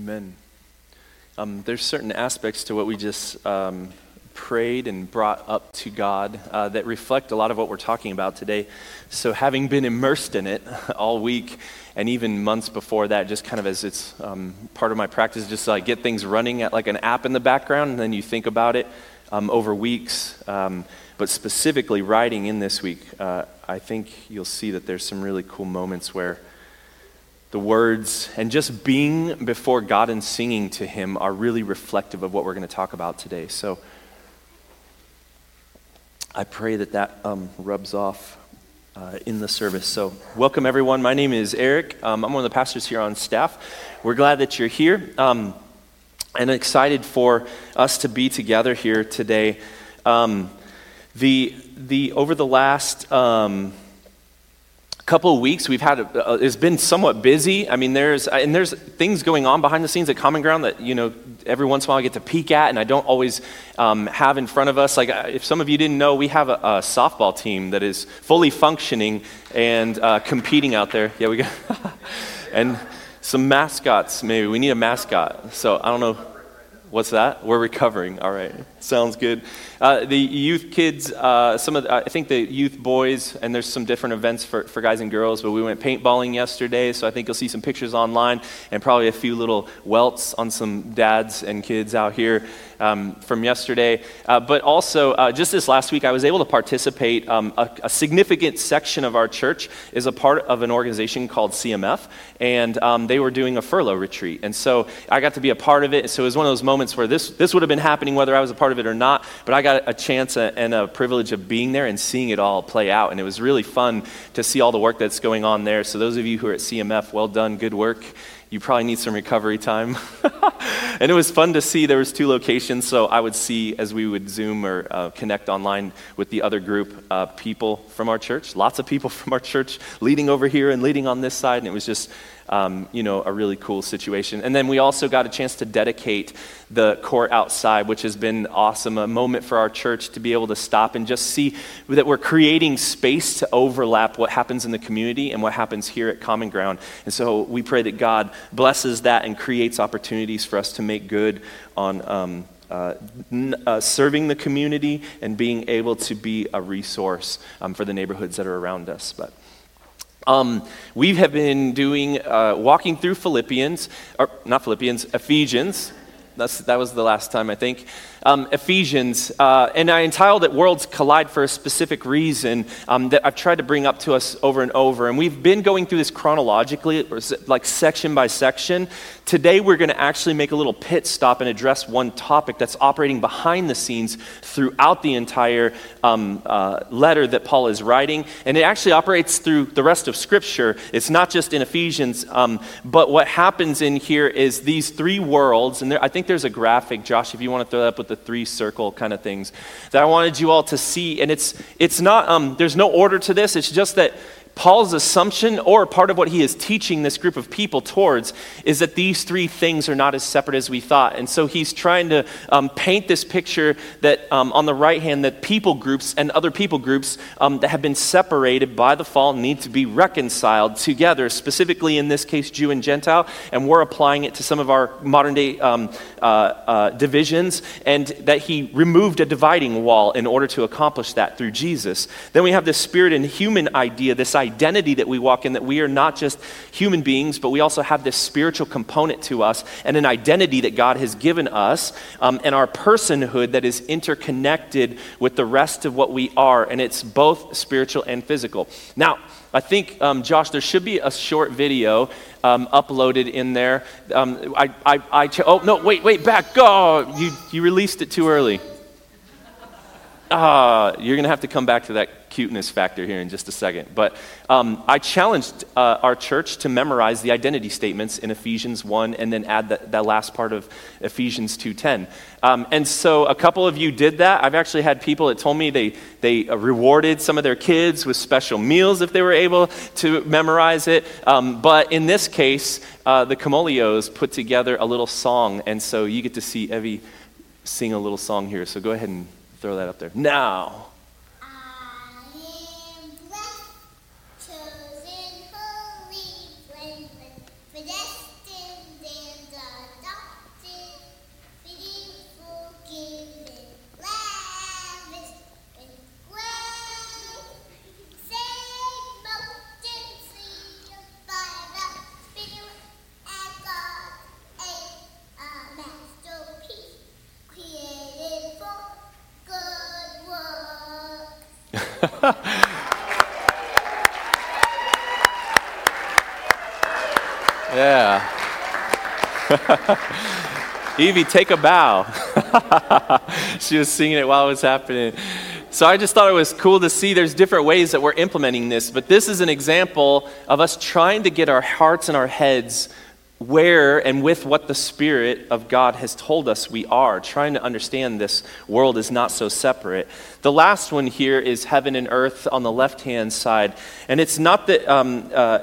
Amen. Um, there's certain aspects to what we just um, prayed and brought up to God uh, that reflect a lot of what we're talking about today. So, having been immersed in it all week and even months before that, just kind of as it's um, part of my practice, just like get things running at like an app in the background, and then you think about it um, over weeks. Um, but specifically, writing in this week, uh, I think you'll see that there's some really cool moments where the words and just being before God and singing to Him are really reflective of what we're going to talk about today. So I pray that that um, rubs off uh, in the service. So, welcome everyone. My name is Eric. Um, I'm one of the pastors here on staff. We're glad that you're here um, and excited for us to be together here today. Um, the, the, over the last um, couple of weeks we've had a, it's been somewhat busy. I mean there's and there's things going on behind the scenes at common ground that you know every once in a while i get to peek at and i don't always um, have in front of us. Like if some of you didn't know we have a, a softball team that is fully functioning and uh, competing out there. Yeah we got and some mascots maybe. We need a mascot. So i don't know. What's that? We're recovering. All right sounds good uh, the youth kids, uh, some of the, I think the youth boys, and there's some different events for, for guys and girls, but we went paintballing yesterday, so I think you'll see some pictures online and probably a few little welts on some dads and kids out here um, from yesterday. Uh, but also, uh, just this last week, I was able to participate. Um, a, a, significant section of our church is a part of an organization called CMF, and um, they were doing a furlough retreat. And so I got to be a part of it. So it was one of those moments where this, this would have been happening whether I was a part of it or not, but I got a chance and a privilege of being there and seeing it all play out. And it was really fun to see all the work that's going on there. So, those of you who are at CMF, well done, good work you probably need some recovery time. and it was fun to see there was two locations, so I would see as we would Zoom or uh, connect online with the other group, uh, people from our church, lots of people from our church leading over here and leading on this side, and it was just um, you know, a really cool situation. And then we also got a chance to dedicate the court outside, which has been awesome. A moment for our church to be able to stop and just see that we're creating space to overlap what happens in the community and what happens here at Common Ground. And so we pray that God blesses that and creates opportunities for us to make good on. Um, uh, uh, serving the community and being able to be a resource um, for the neighborhoods that are around us. But um, we have been doing, uh, walking through Philippians, or not Philippians, Ephesians. That's, that was the last time, I think um, Ephesians, uh, and I entitled it Worlds Collide for a specific reason um, that I've tried to bring up to us over and over. And we've been going through this chronologically, like section by section. Today, we're going to actually make a little pit stop and address one topic that's operating behind the scenes throughout the entire um, uh, letter that Paul is writing. And it actually operates through the rest of Scripture. It's not just in Ephesians, um, but what happens in here is these three worlds, and there, I think there's a graphic, Josh, if you want to throw that up with the three circle kind of things that I wanted you all to see. And it's, it's not, um, there's no order to this. It's just that Paul's assumption, or part of what he is teaching this group of people towards, is that these three things are not as separate as we thought. And so he's trying to um, paint this picture that um, on the right hand, that people groups and other people groups um, that have been separated by the fall need to be reconciled together, specifically in this case, Jew and Gentile. And we're applying it to some of our modern day um, uh, uh, divisions, and that he removed a dividing wall in order to accomplish that through Jesus. Then we have this spirit and human idea, this identity that we walk in, that we are not just human beings, but we also have this spiritual component to us and an identity that God has given us um, and our personhood that is interconnected with the rest of what we are. And it's both spiritual and physical. Now, I think, um, Josh, there should be a short video um, uploaded in there. Um, I, I, I ch- oh, no, wait, wait, back. Oh, you, you released it too early. Ah, you're going to have to come back to that cuteness factor here in just a second. But um, I challenged uh, our church to memorize the identity statements in Ephesians 1 and then add that, last part of Ephesians 2.10. Um, and so a couple of you did that. I've actually had people that told me they, they uh, rewarded some of their kids with special meals if they were able to memorize it. Um, but in this case, uh, the Camolios put together a little song. And so you get to see Evie sing a little song here. So go ahead and throw that up there. Now. Yeah. Evie, take a bow. she was singing it while it was happening. So I just thought it was cool to see there's different ways that we're implementing this, but this is an example of us trying to get our hearts and our heads where and with what the Spirit of God has told us we are, trying to understand this world is not so separate. The last one here is heaven and earth on the left hand side. And it's not that, um, uh,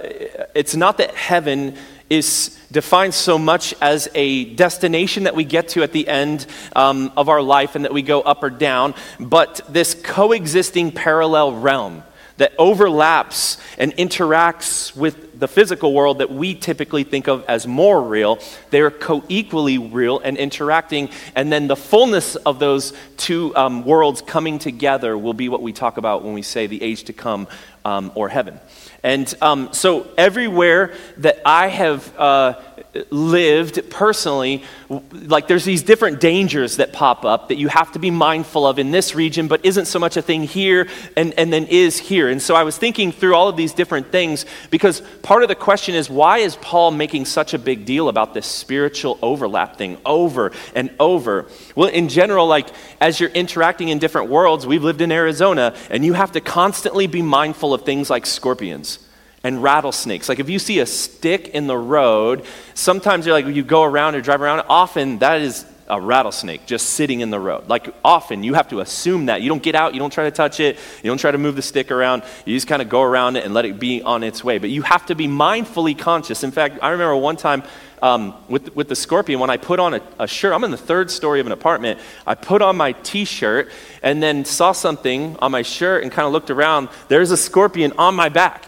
it's not that heaven is defined so much as a destination that we get to at the end um, of our life and that we go up or down, but this coexisting parallel realm that overlaps and interacts with the physical world that we typically think of as more real. They're co equally real and interacting. And then the fullness of those two um, worlds coming together will be what we talk about when we say the age to come um, or heaven. And um, so, everywhere that I have uh, lived personally, like there's these different dangers that pop up that you have to be mindful of in this region, but isn't so much a thing here and, and then is here. And so I was thinking through all of these different things because part of the question is why is Paul making such a big deal about this spiritual overlap thing over and over? Well, in general, like as you're interacting in different worlds, we've lived in Arizona, and you have to constantly be mindful of things like scorpions and rattlesnakes. Like if you see a stick in the road, sometimes you're like, you go around or drive around, often that is a rattlesnake just sitting in the road. Like often you have to assume that. You don't get out, you don't try to touch it, you don't try to move the stick around. You just kind of go around it and let it be on its way. But you have to be mindfully conscious. In fact, I remember one time um, with, with the scorpion, when I put on a, a, shirt, I'm in the third story of an apartment. I put on my t shirt and then saw something on my shirt and kind of looked around. There's a scorpion on my back.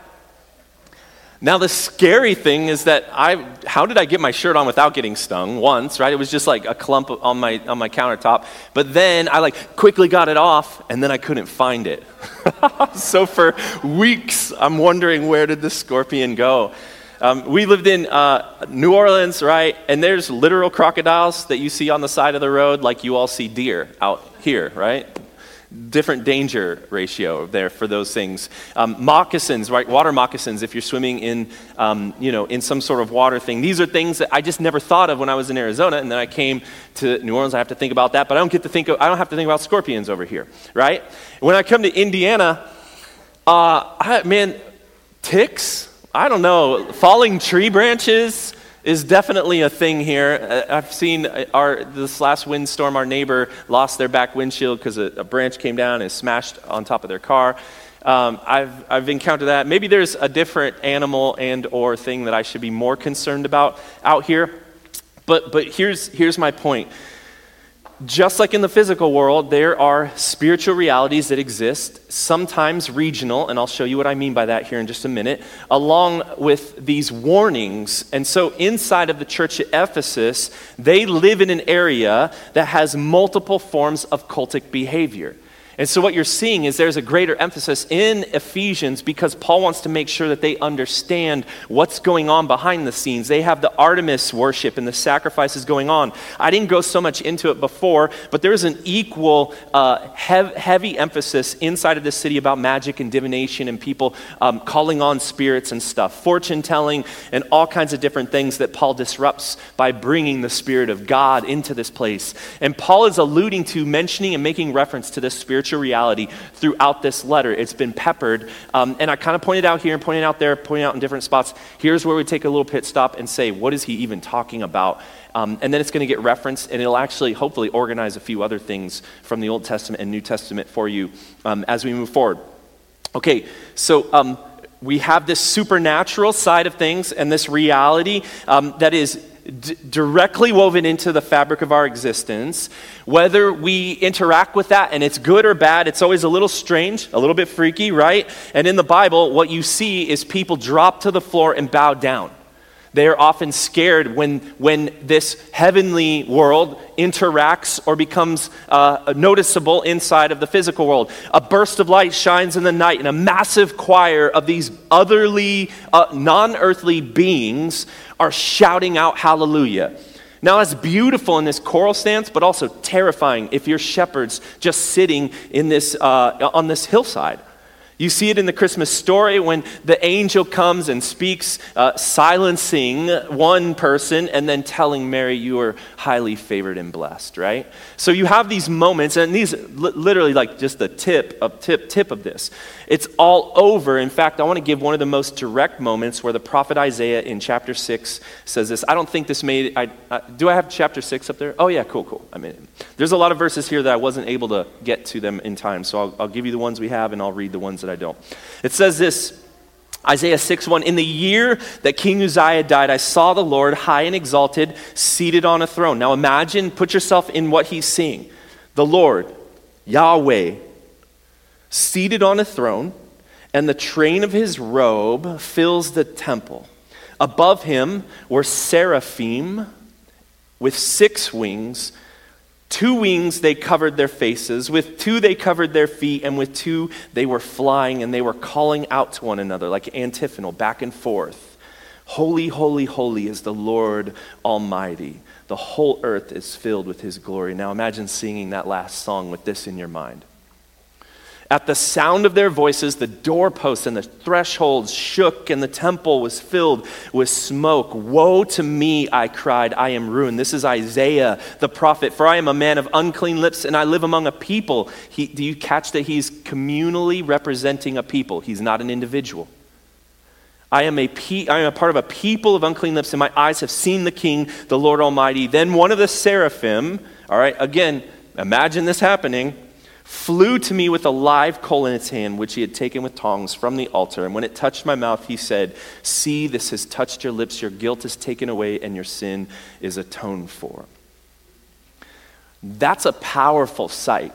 Now, the scary thing is that I, how did I get my shirt on without getting stung once, right? It was just like a clump on my, on my countertop. But then I like quickly got it off and then I couldn't find it. so for weeks, I'm wondering where did the scorpion go? Um, we lived in uh, New Orleans, right? And there's literal crocodiles that you see on the side of the road, like you all see deer out here, right? Different danger ratio there for those things. Um, moccasins, right? Water moccasins, if you're swimming in, um, you know, in some sort of water thing. These are things that I just never thought of when I was in Arizona, and then I came to New Orleans. I have to think about that, but I don't get to think of, I don't have to think about scorpions over here, right? When I come to Indiana, uh, I, man, ticks. I don't know, falling tree branches is definitely a thing here. Uh, I've seen uh, our, this last windstorm, our neighbor lost their back windshield because a, a, branch came down and smashed on top of their car. Um, I've, I've encountered that. Maybe there's a different animal and or thing that I should be more concerned about out here. But, but here's, here's my point just like in the physical world, there are spiritual realities that exist, sometimes regional, and I'll show you what I mean by that here in just a minute, along with these warnings. And so, inside of the church at Ephesus, they live in an area that has multiple forms of cultic behavior. And so, what you're seeing is there's a greater emphasis in Ephesians because Paul wants to make sure that they understand what's going on behind the scenes. They have the Artemis worship and the sacrifices going on. I didn't go so much into it before, but there's an equal uh, hev- heavy emphasis inside of the city about magic and divination and people um, calling on spirits and stuff, fortune telling, and all kinds of different things that Paul disrupts by bringing the Spirit of God into this place. And Paul is alluding to, mentioning, and making reference to this spiritual spiritual reality throughout this letter. It's been peppered. Um, and I kind of pointed out here and pointed out there, pointing out in different spots. Here's where we take a little pit stop and say, what is he even talking about? Um, and then it's going to get referenced, and it'll actually, hopefully, organize a few other things from the Old Testament and New Testament for you um, as we move forward. Okay, so um, we have this supernatural side of things and this reality um, that is d- directly woven into the fabric of our existence. Whether we interact with that and it's good or bad, it's always a little strange, a little bit freaky, right? And in the Bible, what you see is people drop to the floor and bow down. They are often scared when, when this heavenly world interacts or becomes uh, noticeable inside of the physical world. A burst of light shines in the night, and a massive choir of these otherly, uh, non earthly beings are shouting out hallelujah. Now, that's beautiful in this choral stance, but also terrifying if you're shepherds just sitting in this, uh, on this hillside. You see it in the Christmas story when the angel comes and speaks, uh, silencing one person and then telling Mary, You are highly favored and blessed, right? So you have these moments, and these li- literally like just the tip of tip tip of this. It's all over. In fact, I want to give one of the most direct moments where the prophet Isaiah in chapter six says this. I don't think this made. I, do I have chapter six up there? Oh yeah, cool, cool. I mean, there's a lot of verses here that I wasn't able to get to them in time, so I'll, I'll give you the ones we have, and I'll read the ones that I don't. It says this. Isaiah 6 1 In the year that King Uzziah died, I saw the Lord high and exalted, seated on a throne. Now imagine, put yourself in what he's seeing. The Lord, Yahweh, seated on a throne, and the train of his robe fills the temple. Above him were seraphim with six wings. Two wings they covered their faces, with two they covered their feet, and with two they were flying and they were calling out to one another like antiphonal, back and forth. Holy, holy, holy is the Lord Almighty. The whole earth is filled with his glory. Now imagine singing that last song with this in your mind. At the sound of their voices, the doorposts and the thresholds shook, and the temple was filled with smoke. Woe to me, I cried, I am ruined. This is Isaiah the prophet. For I am a man of unclean lips, and I live among a people. He, do you catch that he's communally representing a people? He's not an individual. I am, a pe- I am a part of a people of unclean lips, and my eyes have seen the King, the Lord Almighty. Then one of the seraphim, all right, again, imagine this happening flew to me with a live coal in its hand, which he had taken with tongs from the altar. And when it touched my mouth, he said, See, this has touched your lips, your guilt is taken away, and your sin is atoned for. That's a powerful sight.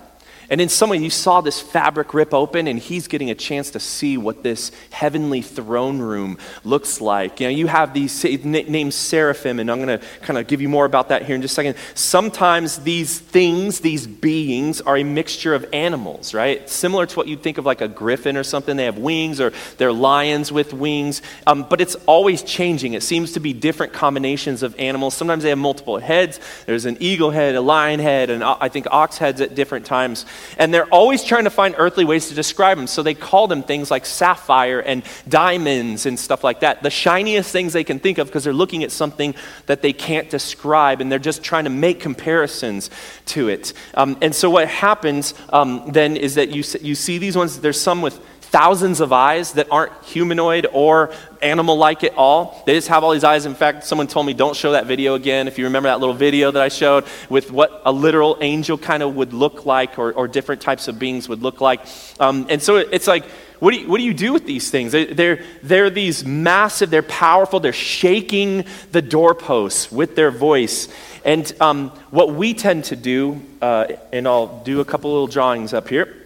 And in some way, you saw this fabric rip open, and he's getting a chance to see what this heavenly throne room looks like. You know, you have these names seraphim, and I'm going to kind of give you more about that here in just a second. Sometimes these things, these beings, are a mixture of animals, right? Similar to what you'd think of like a griffin or something. They have wings, or they're lions with wings, um, but it's always changing. It seems to be different combinations of animals. Sometimes they have multiple heads. There's an eagle head, a lion head, and I think ox heads at different times. And they're always trying to find earthly ways to describe them. So they call them things like sapphire and diamonds and stuff like that. The shiniest things they can think of because they're looking at something that they can't describe and they're just trying to make comparisons to it. Um, and so what happens um, then is that you, you see these ones, there's some with thousands of eyes that aren't humanoid or animal like at all. They just have all these eyes. In fact, someone told me, don't show that video again. If you remember that little video that I showed with what a literal angel kind of would look like or, or different types of beings would look like. Um, and so it's like, what do, you, what do you do with these things? They're, they're these massive, they're powerful, they're shaking the doorposts with their voice. And um, what we tend to do, uh, and I'll do a couple little drawings up here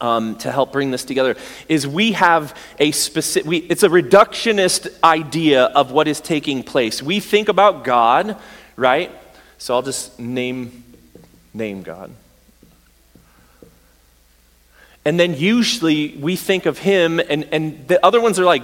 um, to help bring this together is we have a specific we, it's a reductionist idea of what is taking place. We think about god right? So i'll just name name god. And then usually we think of him and, and the other ones are like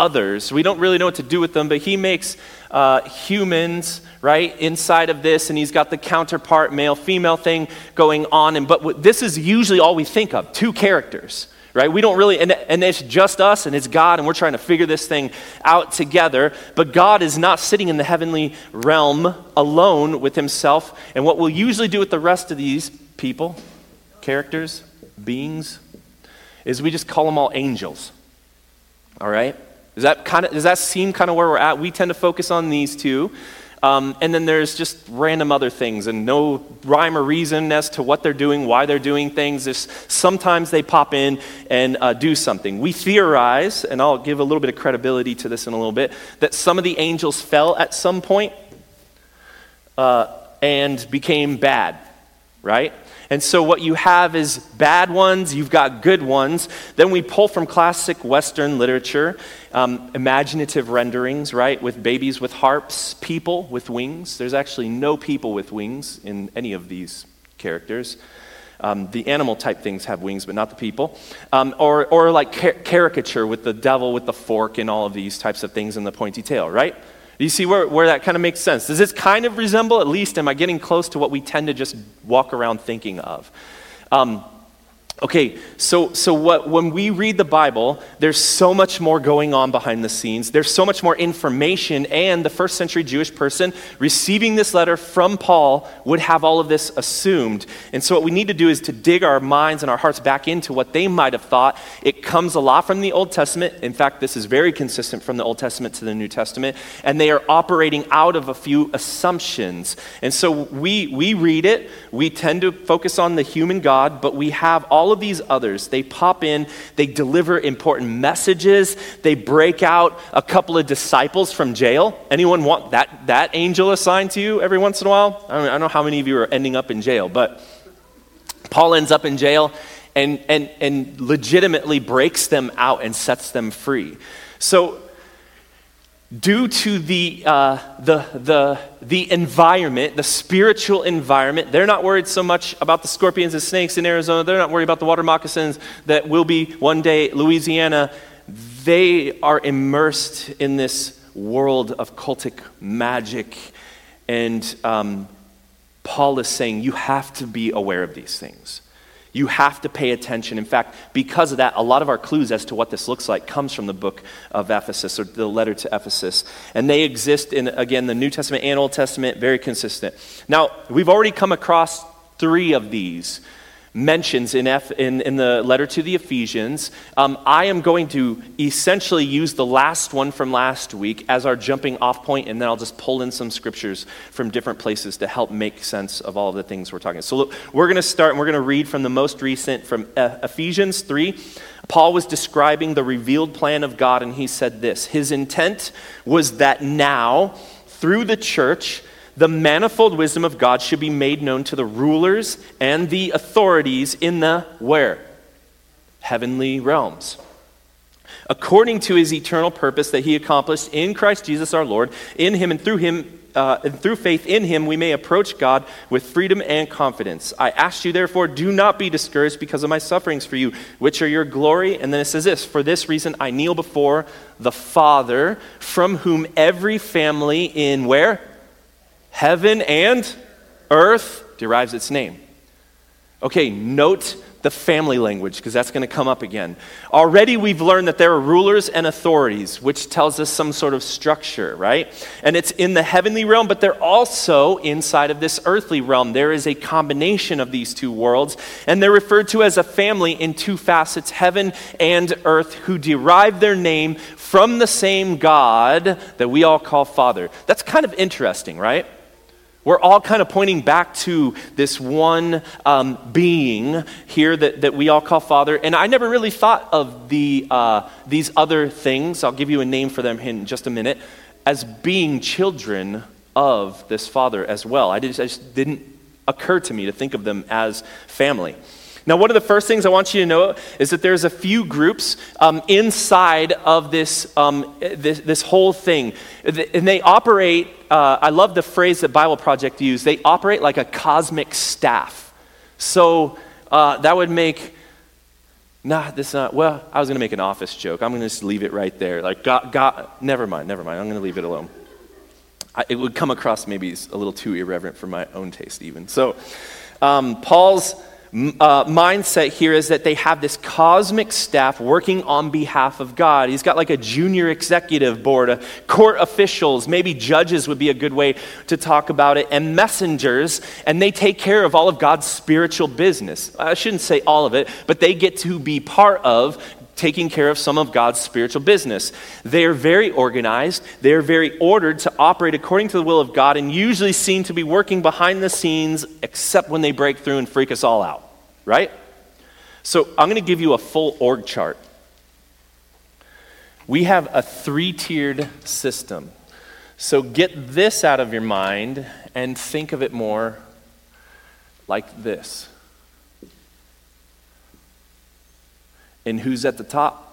others. We don't really know what to do with them, but he makes uh, humans, right, inside of this, and he's got the counterpart male female thing going on. And, but this is usually all we think of two characters, right? We don't really, and, and it's just us and it's God, and we're trying to figure this thing out together. But God is not sitting in the heavenly realm alone with himself. And what we'll usually do with the rest of these people, characters, beings, is we just call them all angels. All right? Does that, kind of, does that seem kind of where we're at? We tend to focus on these two. Um, and then there's just random other things and no rhyme or reason as to what they're doing, why they're doing things. Just sometimes they pop in and uh, do something. We theorize, and I'll give a little bit of credibility to this in a little bit, that some of the angels fell at some point, uh, and became bad, right? And so what you have is bad ones, you've got good ones. Then we pull from classic Western literature, um, imaginative renderings, right, with babies with harps, people with wings. There's actually no people with wings in any of these characters. Um, the animal type things have wings, but not the people. Um, or, or like car- caricature with the devil with the fork and all of these types of things and the pointy tail, right? You see where, where that kind of makes sense? Does this kind of resemble, at least, am I getting close to what we tend to just walk around thinking of? Um, Okay, so, so what, when we read the Bible, there's so much more going on behind the scenes. There's so much more information, and the first century Jewish person receiving this letter from Paul would have all of this assumed. And so, what we need to do is to dig our minds and our hearts back into what they might have thought. It comes a lot from the Old Testament. In fact, this is very consistent from the Old Testament to the New Testament, and they are operating out of a few assumptions. And so, we, we read it, we tend to focus on the human God, but we have all all of these others, they pop in, they deliver important messages, they break out a couple of disciples from jail. Anyone want that, that angel assigned to you every once in a while? I don't, I don't know how many of you are ending up in jail, but Paul ends up in jail and, and, and legitimately breaks them out and sets them free. So due to the, uh, the, the, the environment, the spiritual environment. They're not worried so much about the scorpions and snakes in Arizona. They're not worried about the water moccasins that will be one day Louisiana. They are immersed in this world of cultic magic. And um, Paul is saying you have to be aware of these things. You have to pay attention. In fact, because of that, a lot of our clues as to what this looks like comes from the book of Ephesus or the letter to Ephesus. And they exist in, again, the New Testament and Old Testament, very consistent. Now, we've already come across three of these mentions in, F, in, in the letter to the Ephesians. Um, I am going to essentially use the last one from last week as our jumping off point, and then I'll just pull in some scriptures from different places to help make sense of all of the things we're talking. about. So look, we're going to start and we're going to read from the most recent, from Ephesians 3. Paul was describing the revealed plan of God, and he said this His intent was that now, through the church, the manifold wisdom of God should be made known to the rulers and the authorities in the where? Heavenly realms. According to his eternal purpose that he accomplished in Christ Jesus our Lord, in him and through him uh, and through faith in him, we may approach God with freedom and confidence. I ask you, therefore, do not be discouraged because of my sufferings for you, which are your glory. And then it says this For this reason, I kneel before the Father, from whom every family in where? Heaven and earth derives its name. Okay, note the family language because that's going to come up again. Already we've learned that there are rulers and authorities, which tells us some sort of structure, right? And it's in the heavenly realm, but they're also inside of this earthly realm. There is a combination of these two worlds, and they're referred to as a family in two facets heaven and earth, who derive their name from the same God that we all call Father. That's kind of interesting, right? We're all kind of pointing back to this one um, being here that, that we all call Father. And I never really thought of the, uh, these other things, I'll give you a name for them in just a minute, as being children of this Father as well. I just, I just didn't occur to me to think of them as family. Now, one of the first things I want you to know is that there's a few groups um, inside of this, um, this, this, whole thing. And they operate, uh, I love the phrase that Bible Project used, they operate like a cosmic staff. So uh, that would make, nah, this not, well, I was going to make an office joke. I'm going to just leave it right there. Like, God, God, never mind, never mind. I'm going to leave it alone. I, it would come across maybe a little too irreverent for my own taste, even. So, um, Paul's uh, mindset here is that they have this cosmic staff working on behalf of God. He's got like a junior executive board, a court officials, maybe judges would be a good way to talk about it, and messengers, and they take care of all of God's spiritual business. I shouldn't say all of it, but they get to be part of taking care of some of God's spiritual business. They are very organized, they are very ordered to operate according to the will of God, and usually seen to be working behind the scenes, except when they break through and freak us all out, right? So I'm going to give you a full org chart. We have a three tiered system. So get this out of your mind and think of it more like this. And who's at the top?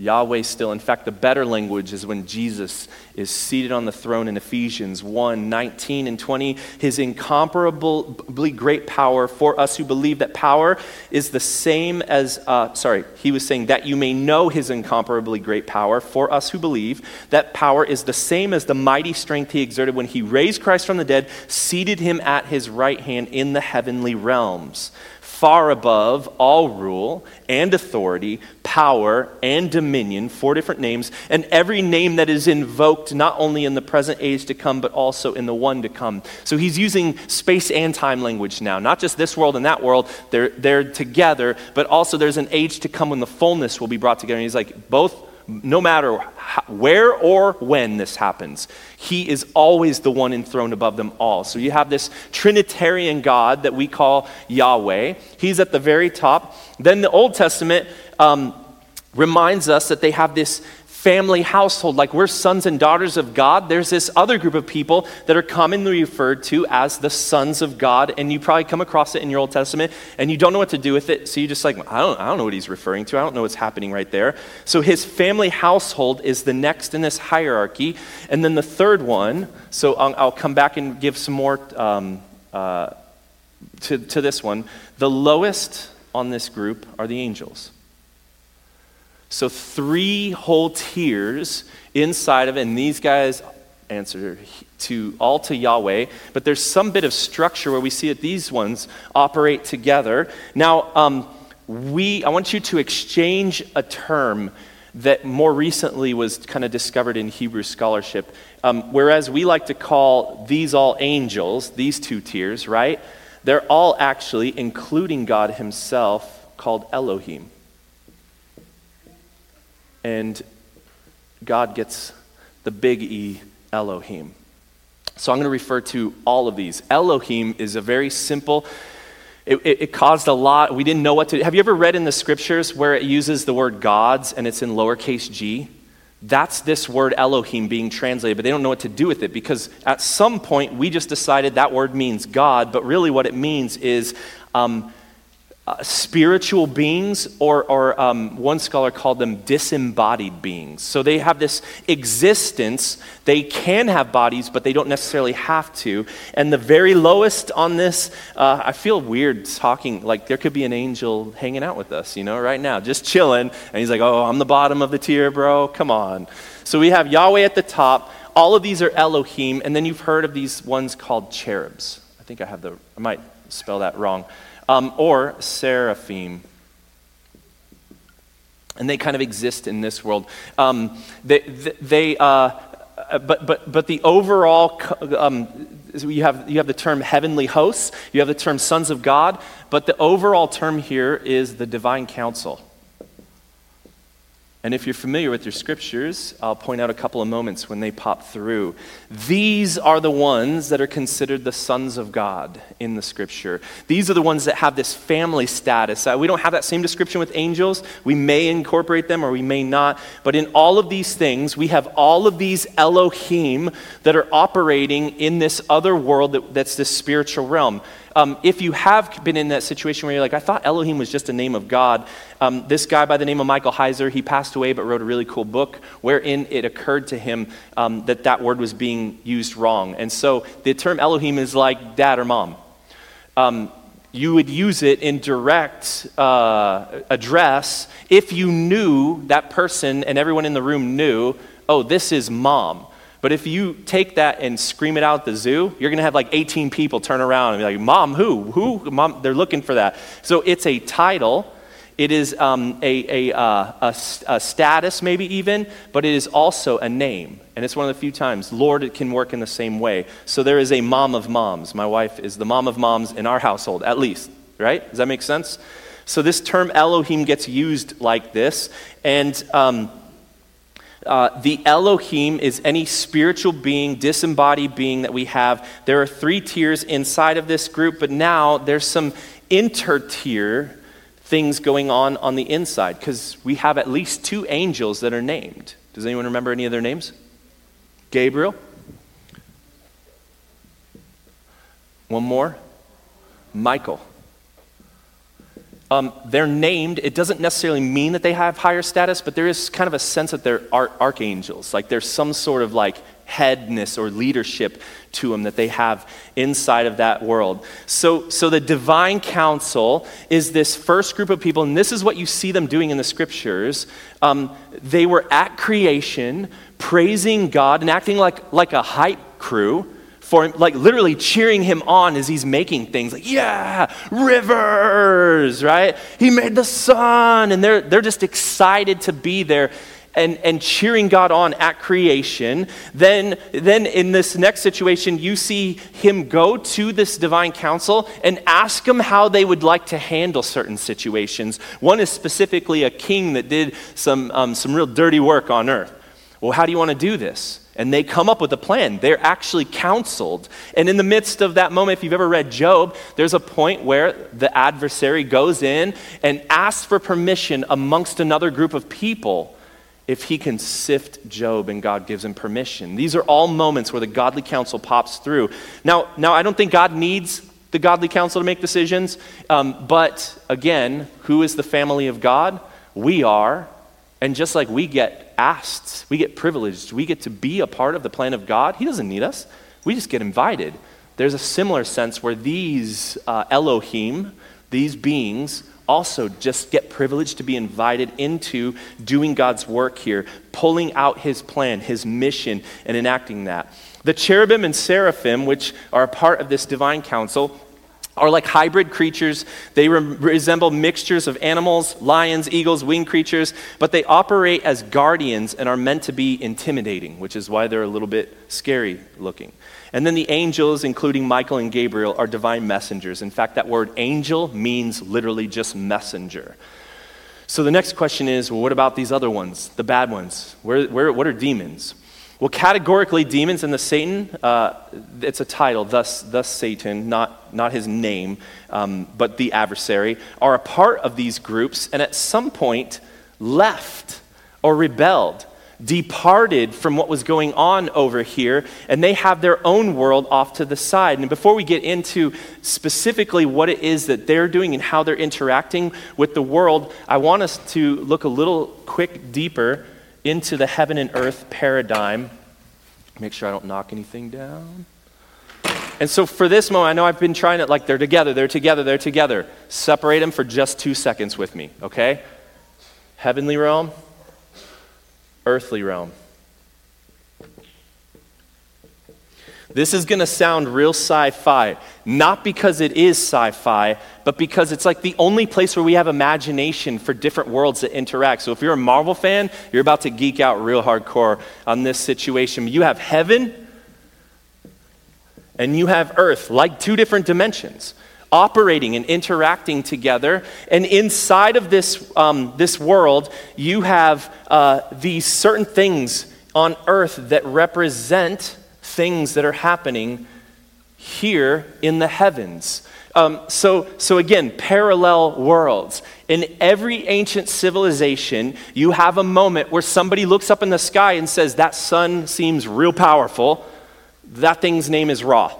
Yahweh still. In fact, the better language is when Jesus is seated on the throne in Ephesians 1 19 and 20. His incomparably great power for us who believe that power is the same as, uh, sorry, he was saying that you may know his incomparably great power for us who believe that power is the same as the mighty strength he exerted when he raised Christ from the dead, seated him at his right hand in the heavenly realms far above all rule and authority, power and dominion, four different names, and every name that is invoked not only in the present age to come, but also in the one to come. So he's using space and time language now, not just this world and that world, they're, they're together, but also there's an age to come when the fullness will be brought together. And he's like, both no matter how, where or when this happens, he is always the one enthroned above them all. So you have this Trinitarian God that we call Yahweh. He's at the very top. Then the Old Testament um, reminds us that they have this family household, like we're sons and daughters of God, there's this other group of people that are commonly referred to as the sons of God. And you probably come across it in your Old Testament and you don't know what to do with it. So you just like, I don't, I don't know what he's referring to. I don't know what's happening right there. So his family household is the next in this hierarchy. And then the third one, so I'll, I'll come back and give some more um, uh, to, to this one. The lowest on this group are the angels. So, three whole tiers inside of it, and these guys answer to all to Yahweh, but there's some bit of structure where we see that these ones operate together. Now, um, we, I want you to exchange a term that more recently was kind of discovered in Hebrew scholarship. Um, whereas we like to call these all angels, these two tiers, right? They're all actually, including God Himself, called Elohim and God gets the big E, Elohim. So I'm going to refer to all of these. Elohim is a very simple, it, it, it, caused a lot. We didn't know what to. Have you ever read in the scriptures where it uses the word gods and it's in lowercase g? That's this word Elohim being translated, but they don't know what to do with it because at some point we just decided that word means God, but really what it means is um, uh, spiritual beings, or, or um, one scholar called them disembodied beings. So they have this existence. They can have bodies, but they don't necessarily have to. And the very lowest on this, uh, I feel weird talking, like there could be an angel hanging out with us, you know, right now, just chilling. And he's like, oh, I'm the bottom of the tier, bro. Come on. So we have Yahweh at the top. All of these are Elohim. And then you've heard of these ones called cherubs. I think I have the, I might spell that wrong um, or seraphim. And they kind of exist in this world. Um, they, they uh, but, but, but the overall, um, you, have, you have the term heavenly hosts, you have the term sons of God, but the overall term here is the divine council. And if you're familiar with your scriptures, I'll point out a couple of moments when they pop through. These are the ones that are considered the sons of God in the scripture. These are the ones that have this family status. Uh, we don't have that same description with angels. We may incorporate them or we may not. But in all of these things, we have all of these Elohim that are operating in this other world that, that's this spiritual realm. Um, if you have been in that situation where you're like, I thought Elohim was just a name of God, um, this guy by the name of Michael Heiser, he passed away but wrote a really cool book wherein it occurred to him um, that that word was being used wrong. And so the term Elohim is like dad or mom. Um, you would use it in direct uh, address if you knew that person and everyone in the room knew, oh, this is mom. But if you take that and scream it out at the zoo, you're going to have like 18 people turn around and be like, Mom, who? Who? Mom, they're looking for that. So it's a title. It is um, a, a, uh, a, a, status, maybe even, but it is also a name. And it's one of the few times, Lord, it can work in the same way. So there is a mom of moms. My wife is the mom of moms in our household, at least, right? Does that make sense? So this term Elohim gets used like this. And. Um, uh, the Elohim is any spiritual being, disembodied being that we have. There are three tiers inside of this group, but now there's some inter-tier things going on on the inside because we have at least two angels that are named. Does anyone remember any of their names? Gabriel. One more. Michael. Um, they're named. It doesn't necessarily mean that they have higher status, but there is kind of a sense that they're ar- archangels. Like there's some sort of like headness or leadership to them that they have inside of that world. So, so the divine council is this first group of people, and this is what you see them doing in the scriptures. Um, they were at creation, praising God and acting like, like a hype crew for him, like literally cheering him on as he's making things like, yeah, rivers, right? He made the sun. And they're, they're just excited to be there and, and cheering God on at creation. Then, then in this next situation, you see him go to this divine council and ask them how they would like to handle certain situations. One is specifically a king that did some, um, some real dirty work on earth. Well, how do you want to do this? and they come up with a plan. They're actually counseled. And in the midst of that moment, if you've ever read Job, there's a point where the adversary goes in and asks for permission amongst another group of people if he can sift Job and God gives him permission. These are all moments where the godly council pops through. Now, now I don't think God needs the godly counsel to make decisions, um, but again, who is the family of God? We are. And just like we get asked, we get privileged, we get to be a part of the plan of God, He doesn't need us. We just get invited. There's a similar sense where these uh, Elohim, these beings, also just get privileged to be invited into doing God's work here, pulling out His plan, His mission, and enacting that. The cherubim and seraphim, which are a part of this divine council, are like hybrid creatures. They re- resemble mixtures of animals, lions, eagles, winged creatures, but they operate as guardians and are meant to be intimidating, which is why they're a little bit scary looking. And then the angels, including Michael and Gabriel, are divine messengers. In fact, that word angel means literally just messenger. So the next question is well, what about these other ones, the bad ones? Where, where, what are demons? Well, categorically, demons and the Satan, uh, it's a title, thus, thus Satan, not, not his name, um, but the adversary, are a part of these groups and at some point left or rebelled, departed from what was going on over here, and they have their own world off to the side. And before we get into specifically what it is that they're doing and how they're interacting with the world, I want us to look a little quick deeper into the heaven and earth paradigm. Make sure I don't knock anything down. And so for this moment, I know I've been trying it like they're together, they're together, they're together. Separate them for just two seconds with me, okay? Heavenly realm, earthly realm. This is going to sound real sci fi, not because it is sci fi, but because it's like the only place where we have imagination for different worlds that interact. So if you're a Marvel fan, you're about to geek out real hardcore on this situation. You have heaven and you have earth, like two different dimensions. Operating and interacting together. And inside of this, um, this world, you have uh, these certain things on earth that represent things that are happening here in the heavens. Um, so, so again, parallel worlds. In every ancient civilization, you have a moment where somebody looks up in the sky and says, That sun seems real powerful. That thing's name is Ra.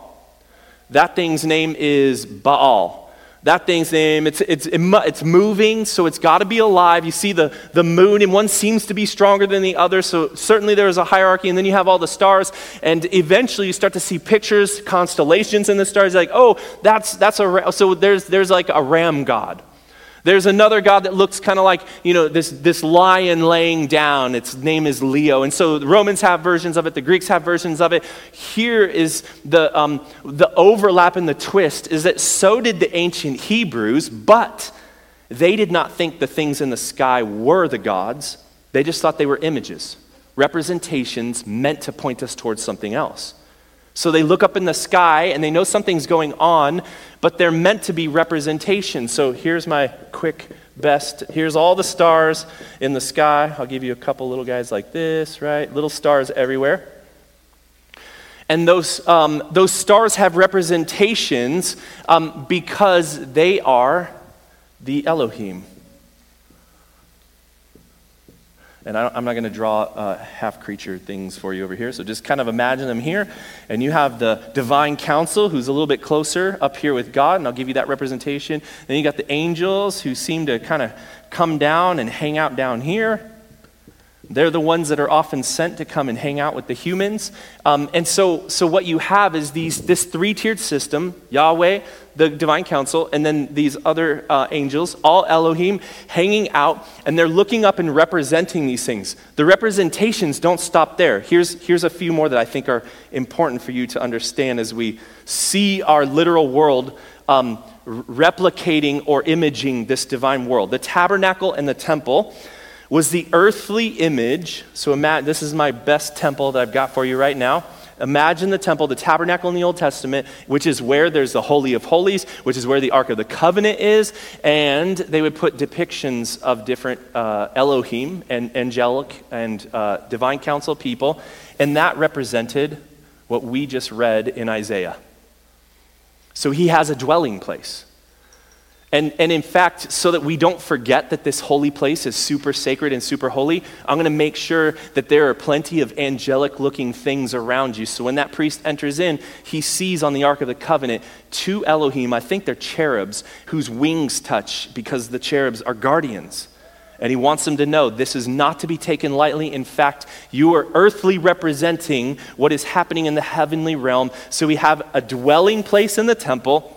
That thing's name is Baal that thing's name. It's, it's, it's moving, so it's got to be alive. You see the, the moon, and one seems to be stronger than the other, so certainly there's a hierarchy. And then you have all the stars, and eventually you start to see pictures, constellations in the stars. Like, oh, that's, that's a, so there's, there's like a ram god. There's another God that looks kind of like, you know, this, this lion laying down. Its name is Leo. And so the Romans have versions of it, the Greeks have versions of it. Here is the, um, the overlap and the twist is that so did the ancient Hebrews, but they did not think the things in the sky were the gods. They just thought they were images, representations meant to point us towards something else. So they look up in the sky and they know something's going on, but they're meant to be representations. So here's my quick best. Here's all the stars in the sky. I'll give you a couple little guys like this, right? Little stars everywhere. And those, um, those stars have representations um, because they are the Elohim. And I, am not going to draw uh, half creature things for you over here. So just kind of imagine them here. And you have the divine council, who's a little bit closer up here with God, and I'll give you that representation. Then you got the angels, who seem to kind of come down and hang out down here. They're the ones that are often sent to come and hang out with the humans. Um, and so, so what you have is these, this three tiered system Yahweh, the divine council, and then these other uh, angels, all Elohim, hanging out, and they're looking up and representing these things. The representations don't stop there. Here's, here's a few more that I think are important for you to understand as we see our literal world. Um, replicating or imaging this divine world. The tabernacle and the temple was the earthly image. So imagine, this is my best temple that I've got for you right now. Imagine the temple, the tabernacle in the Old Testament, which is where there's the Holy of Holies, which is where the Ark of the Covenant is, and they would put depictions of different uh, Elohim and angelic and uh, divine council people, and that represented what we just read in Isaiah. So he has a dwelling place. And, and in fact, so that we don't forget that this holy place is super sacred and super holy, I'm going to make sure that there are plenty of angelic looking things around you. So when that priest enters in, he sees on the Ark of the Covenant two Elohim, I think they're cherubs, whose wings touch because the cherubs are guardians. And he wants them to know this is not to be taken lightly. In fact, you are earthly representing what is happening in the heavenly realm. So we have a dwelling place in the temple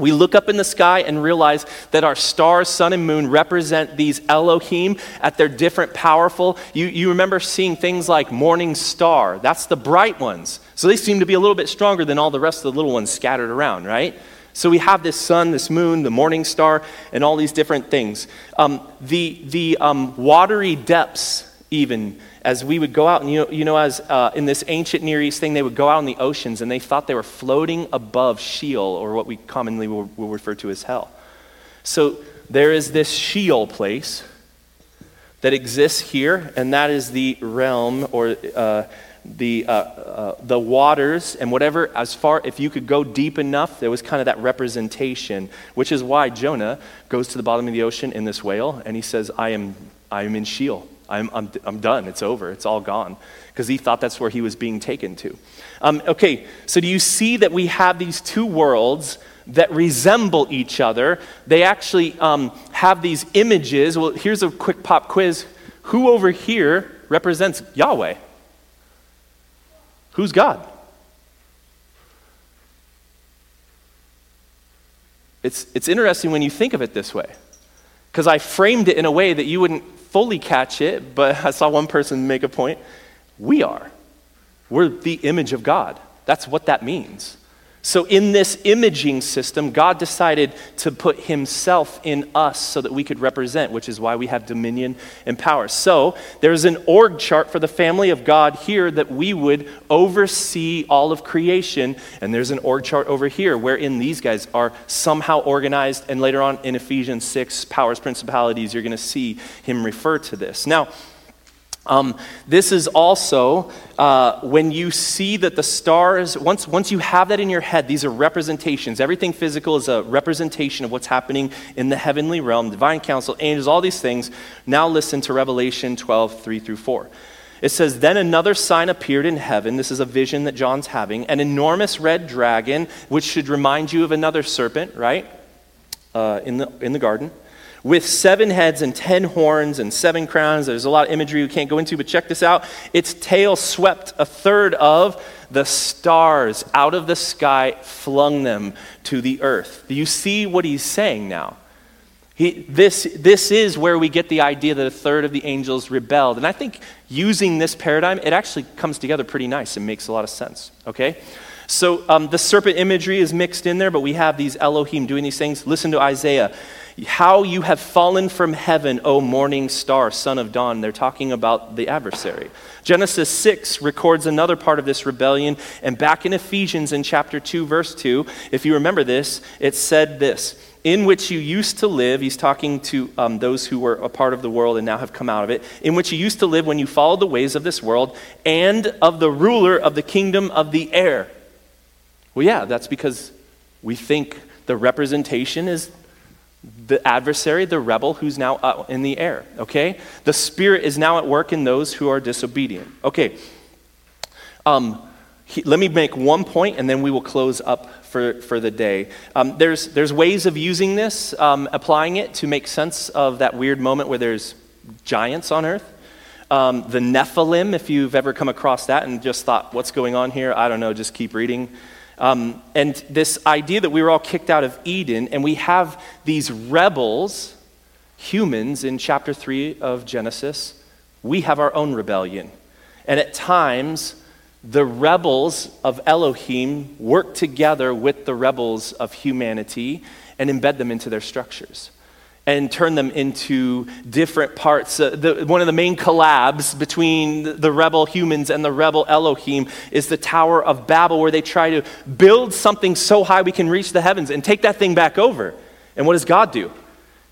we look up in the sky and realize that our stars, sun, and moon represent these Elohim at their different powerful. You, you remember seeing things like morning star, that's the bright ones. So they seem to be a little bit stronger than all the rest of the little ones scattered around, right? So we have this sun, this moon, the morning star, and all these different things. Um, the the um, watery depths, even as we would go out, and you know, you know as uh, in this ancient Near East thing, they would go out in the oceans and they thought they were floating above Sheol, or what we commonly will, will refer to as hell. So there is this Sheol place that exists here, and that is the realm or uh, the, uh, uh, the waters and whatever, as far, if you could go deep enough, there was kind of that representation, which is why Jonah goes to the bottom of the ocean in this whale and he says, I am, I am in Sheol. I'm, I'm, I'm done. It's over. It's all gone. Because he thought that's where he was being taken to. Um, okay, so do you see that we have these two worlds that resemble each other? They actually um, have these images. Well, here's a quick pop quiz. Who over here represents Yahweh? Who's God? It's, it's interesting when you think of it this way, because I framed it in a way that you wouldn't fully catch it, but I saw one person make a point. We are. We're the image of God. That's what that means. So, in this imaging system, God decided to put Himself in us so that we could represent, which is why we have dominion and power. So, there's an org chart for the family of God here that we would oversee all of creation. And there's an org chart over here wherein these guys are somehow organized. And later on in Ephesians 6, powers, principalities, you're going to see Him refer to this. Now, um, this is also uh, when you see that the stars, once, once you have that in your head, these are representations. Everything physical is a representation of what's happening in the heavenly realm, divine council, angels, all these things. Now listen to Revelation 12, 3 through 4. It says, Then another sign appeared in heaven. This is a vision that John's having. An enormous red dragon, which should remind you of another serpent, right? Uh, in, the, in the garden with seven heads and ten horns and seven crowns. There's a lot of imagery we can't go into, but check this out. Its tail swept a third of the stars out of the sky, flung them to the earth. Do you see what he's saying now? He, this, this is where we get the idea that a third of the angels rebelled. And I think using this paradigm, it actually comes together pretty nice and makes a lot of sense. Okay? So um, the serpent imagery is mixed in there, but we have these Elohim doing these things. Listen to Isaiah. How you have fallen from heaven, O morning star, son of dawn. They're talking about the adversary. Genesis 6 records another part of this rebellion. And back in Ephesians in chapter 2, verse 2, if you remember this, it said this In which you used to live, he's talking to um, those who were a part of the world and now have come out of it, in which you used to live when you followed the ways of this world and of the ruler of the kingdom of the air. Well, yeah, that's because we think the representation is the adversary, the rebel who's now up in the air, okay? The Spirit is now at work in those who are disobedient. Okay, um, he, let me make one point and then we will close up for, for the day. Um, there's, there's ways of using this, um, applying it to make sense of that weird moment where there's giants on earth. Um, the Nephilim, if you've ever come across that and just thought, what's going on here? I don't know, just keep reading. Um, and this idea that we were all kicked out of Eden, and we have these rebels, humans, in chapter 3 of Genesis. We have our own rebellion. And at times, the rebels of Elohim work together with the rebels of humanity and embed them into their structures and turn them into different parts. Uh, the, one of the main collabs between the rebel humans and the rebel Elohim is the Tower of Babel, where they try to build something so high we can reach the heavens and take that thing back over. And what does God do?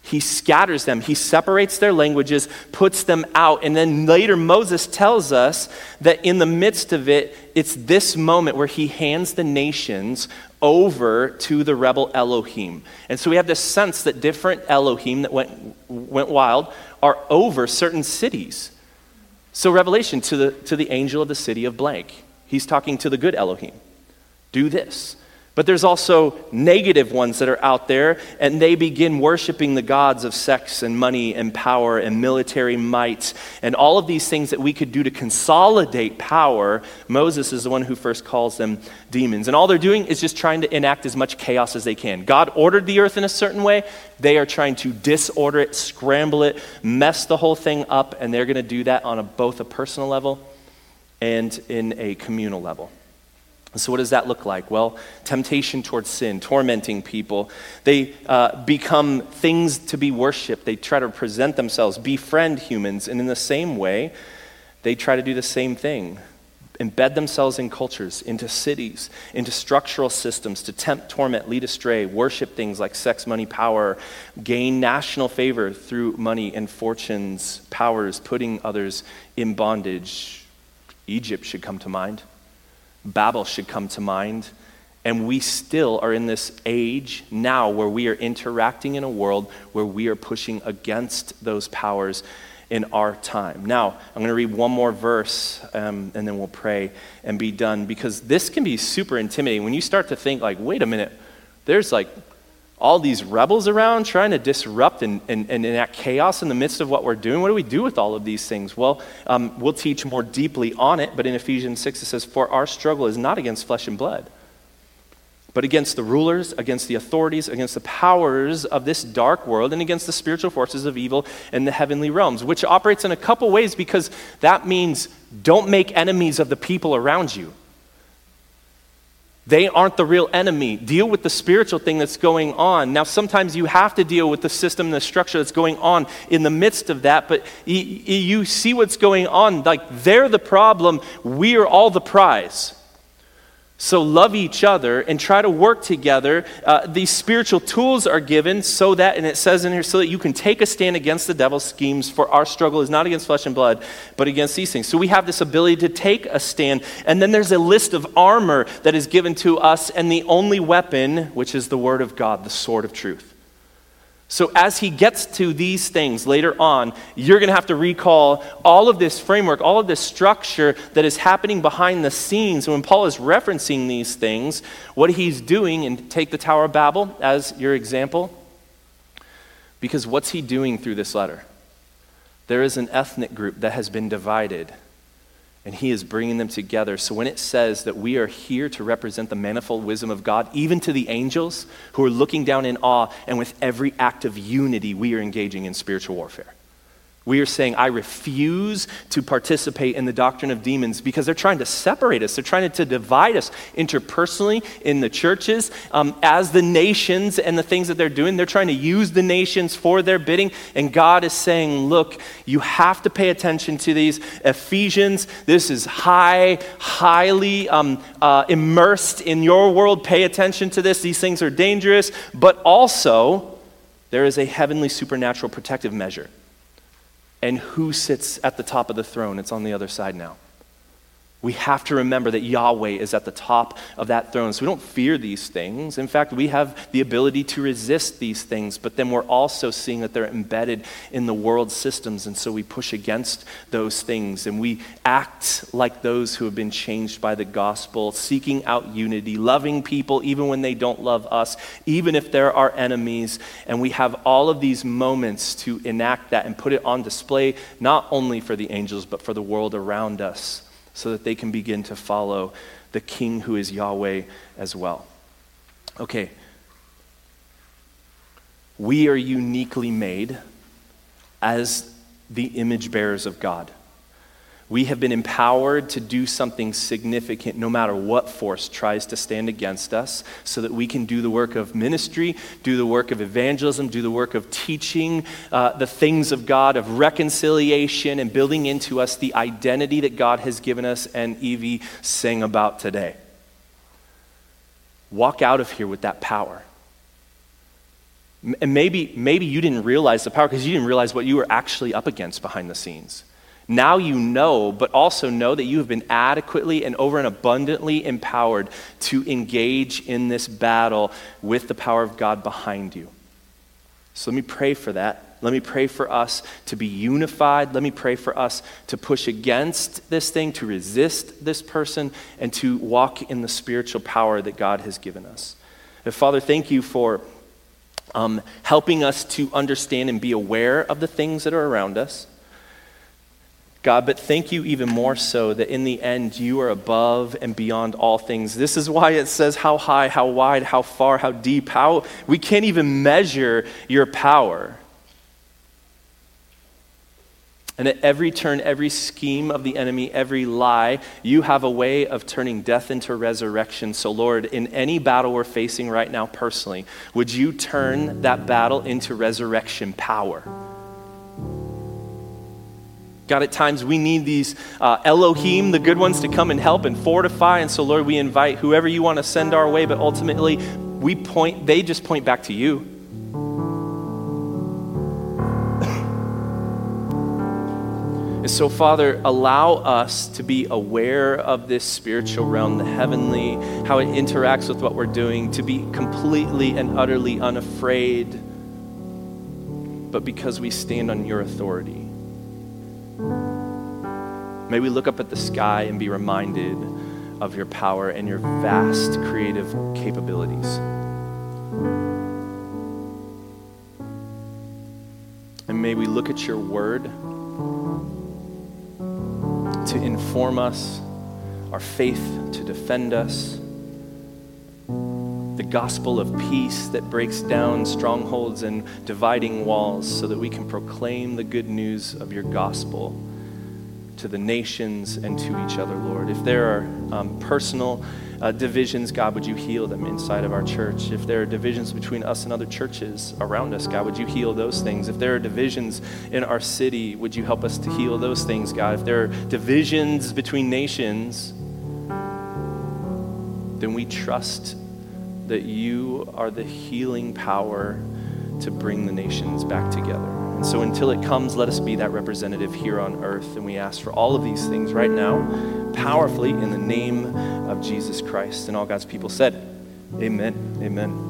He scatters them, he separates their languages, puts them out. And then later, Moses tells us that in the midst of it, it's this moment where he hands the nations over to the rebel Elohim. And so we have this sense that different Elohim that went, went wild are over certain cities. So, Revelation to the, to the angel of the city of blank, he's talking to the good Elohim. Do this. But there's also negative ones that are out there, and they begin worshiping the gods of sex and money and power and military might and all of these things that we could do to consolidate power. Moses is the one who first calls them demons. And all they're doing is just trying to enact as much chaos as they can. God ordered the earth in a certain way, they are trying to disorder it, scramble it, mess the whole thing up, and they're going to do that on a, both a personal level and in a communal level. So, what does that look like? Well, temptation towards sin, tormenting people. They uh, become things to be worshiped. They try to present themselves, befriend humans, and in the same way, they try to do the same thing embed themselves in cultures, into cities, into structural systems to tempt, torment, lead astray, worship things like sex, money, power, gain national favor through money and fortunes, powers, putting others in bondage. Egypt should come to mind. Babel should come to mind. And we still are in this age now where we are interacting in a world where we are pushing against those powers in our time. Now, I'm going to read one more verse um, and then we'll pray and be done because this can be super intimidating. When you start to think, like, wait a minute, there's like all these rebels around trying to disrupt and, and, and enact chaos in the midst of what we're doing. What do we do with all of these things? Well, um, we'll teach more deeply on it, but in Ephesians 6 it says, For our struggle is not against flesh and blood, but against the rulers, against the authorities, against the powers of this dark world, and against the spiritual forces of evil in the heavenly realms, which operates in a couple ways because that means don't make enemies of the people around you. They aren't the real enemy. Deal with the spiritual thing that's going on. Now, sometimes you have to deal with the system and the structure that's going on in the midst of that, but you see what's going on. Like, they're the problem, we are all the prize. So, love each other and try to work together. Uh, these spiritual tools are given so that, and it says in here, so that you can take a stand against the devil's schemes, for our struggle is not against flesh and blood, but against these things. So, we have this ability to take a stand. And then there's a list of armor that is given to us, and the only weapon, which is the word of God, the sword of truth. So, as he gets to these things later on, you're going to have to recall all of this framework, all of this structure that is happening behind the scenes. When Paul is referencing these things, what he's doing, and take the Tower of Babel as your example, because what's he doing through this letter? There is an ethnic group that has been divided and he is bringing them together. So when it says that we are here to represent the manifold wisdom of God, even to the angels who are looking down in awe, and with every act of unity, we are engaging in spiritual warfare. We are saying, I refuse to participate in the doctrine of demons because they're trying to separate us. They're trying to divide us interpersonally in the churches. Um, as the nations and the things that they're doing, they're trying to use the nations for their bidding. And God is saying, Look, you have to pay attention to these. Ephesians, this is high, highly um, uh, immersed in your world. Pay attention to this. These things are dangerous. But also, there is a heavenly supernatural protective measure and who sits at the top of the throne? It's on the other side now. We have to remember that Yahweh is at the top of that throne. So we don't fear these things. In fact, we have the ability to resist these things, but then we're also seeing that they're embedded in the world systems. And so we push against those things and we act like those who have been changed by the gospel, seeking out unity, loving people even when they don't love us, even if they're our enemies. And we have all of these moments to enact that and put it on display, not only for the angels, but for the world around us so that they can begin to follow the King who is Yahweh as well. Okay. We are uniquely made as the image bearers of God. We have been empowered to do something significant no matter what force tries to stand against us, so that we can do the work of ministry, do the work of evangelism, do the work of teaching uh, the things of God, of reconciliation, and building into us the identity that God has given us and Evie sang about today. Walk out of here with that power. And maybe, maybe you didn't realize the power because you didn't realize what you were actually up against behind the scenes. Now you know, but also know that you have been adequately and over and abundantly empowered to engage in this battle with the power of God behind you. So let me pray for that. Let me pray for us to be unified. Let me pray for us to push against this thing, to resist this person, and to walk in the spiritual power that God has given us. And Father, thank you for um, helping us to understand and be aware of the things that are around us. God, but thank you even more so that in the end you are above and beyond all things. This is why it says how high, how wide, how far, how deep, how we can't even measure your power. And at every turn, every scheme of the enemy, every lie, you have a way of turning death into resurrection. So, Lord, in any battle we're facing right now personally, would you turn that battle into resurrection power? God, at times we need these uh, Elohim, the good ones, to come and help and fortify. And so, Lord, we invite whoever you want to send our way, but ultimately, we point, they just point back to you. and so, Father, allow us to be aware of this spiritual realm, the heavenly, how it interacts with what we're doing, to be completely and utterly unafraid, but because we stand on your authority. May we look up at the sky and be reminded of your power and your vast creative capabilities. And may we look at your word to inform us, our faith to defend us, the gospel of peace that breaks down strongholds and dividing walls so that we can proclaim the good news of your gospel to the nations and to each other, Lord. If there are um, personal uh, divisions, God, would you heal them inside of our church? If there are divisions between us and other churches around us, God, would you heal those things? If there are divisions in our city, would you help us to heal those things, God? If there are divisions between nations, then we trust that you are the healing power to bring the nations back together. And so until it comes, let us be that representative here on earth. And we ask for all of these things right now, powerfully, in the name of Jesus Christ. And all God's people said, Amen. Amen.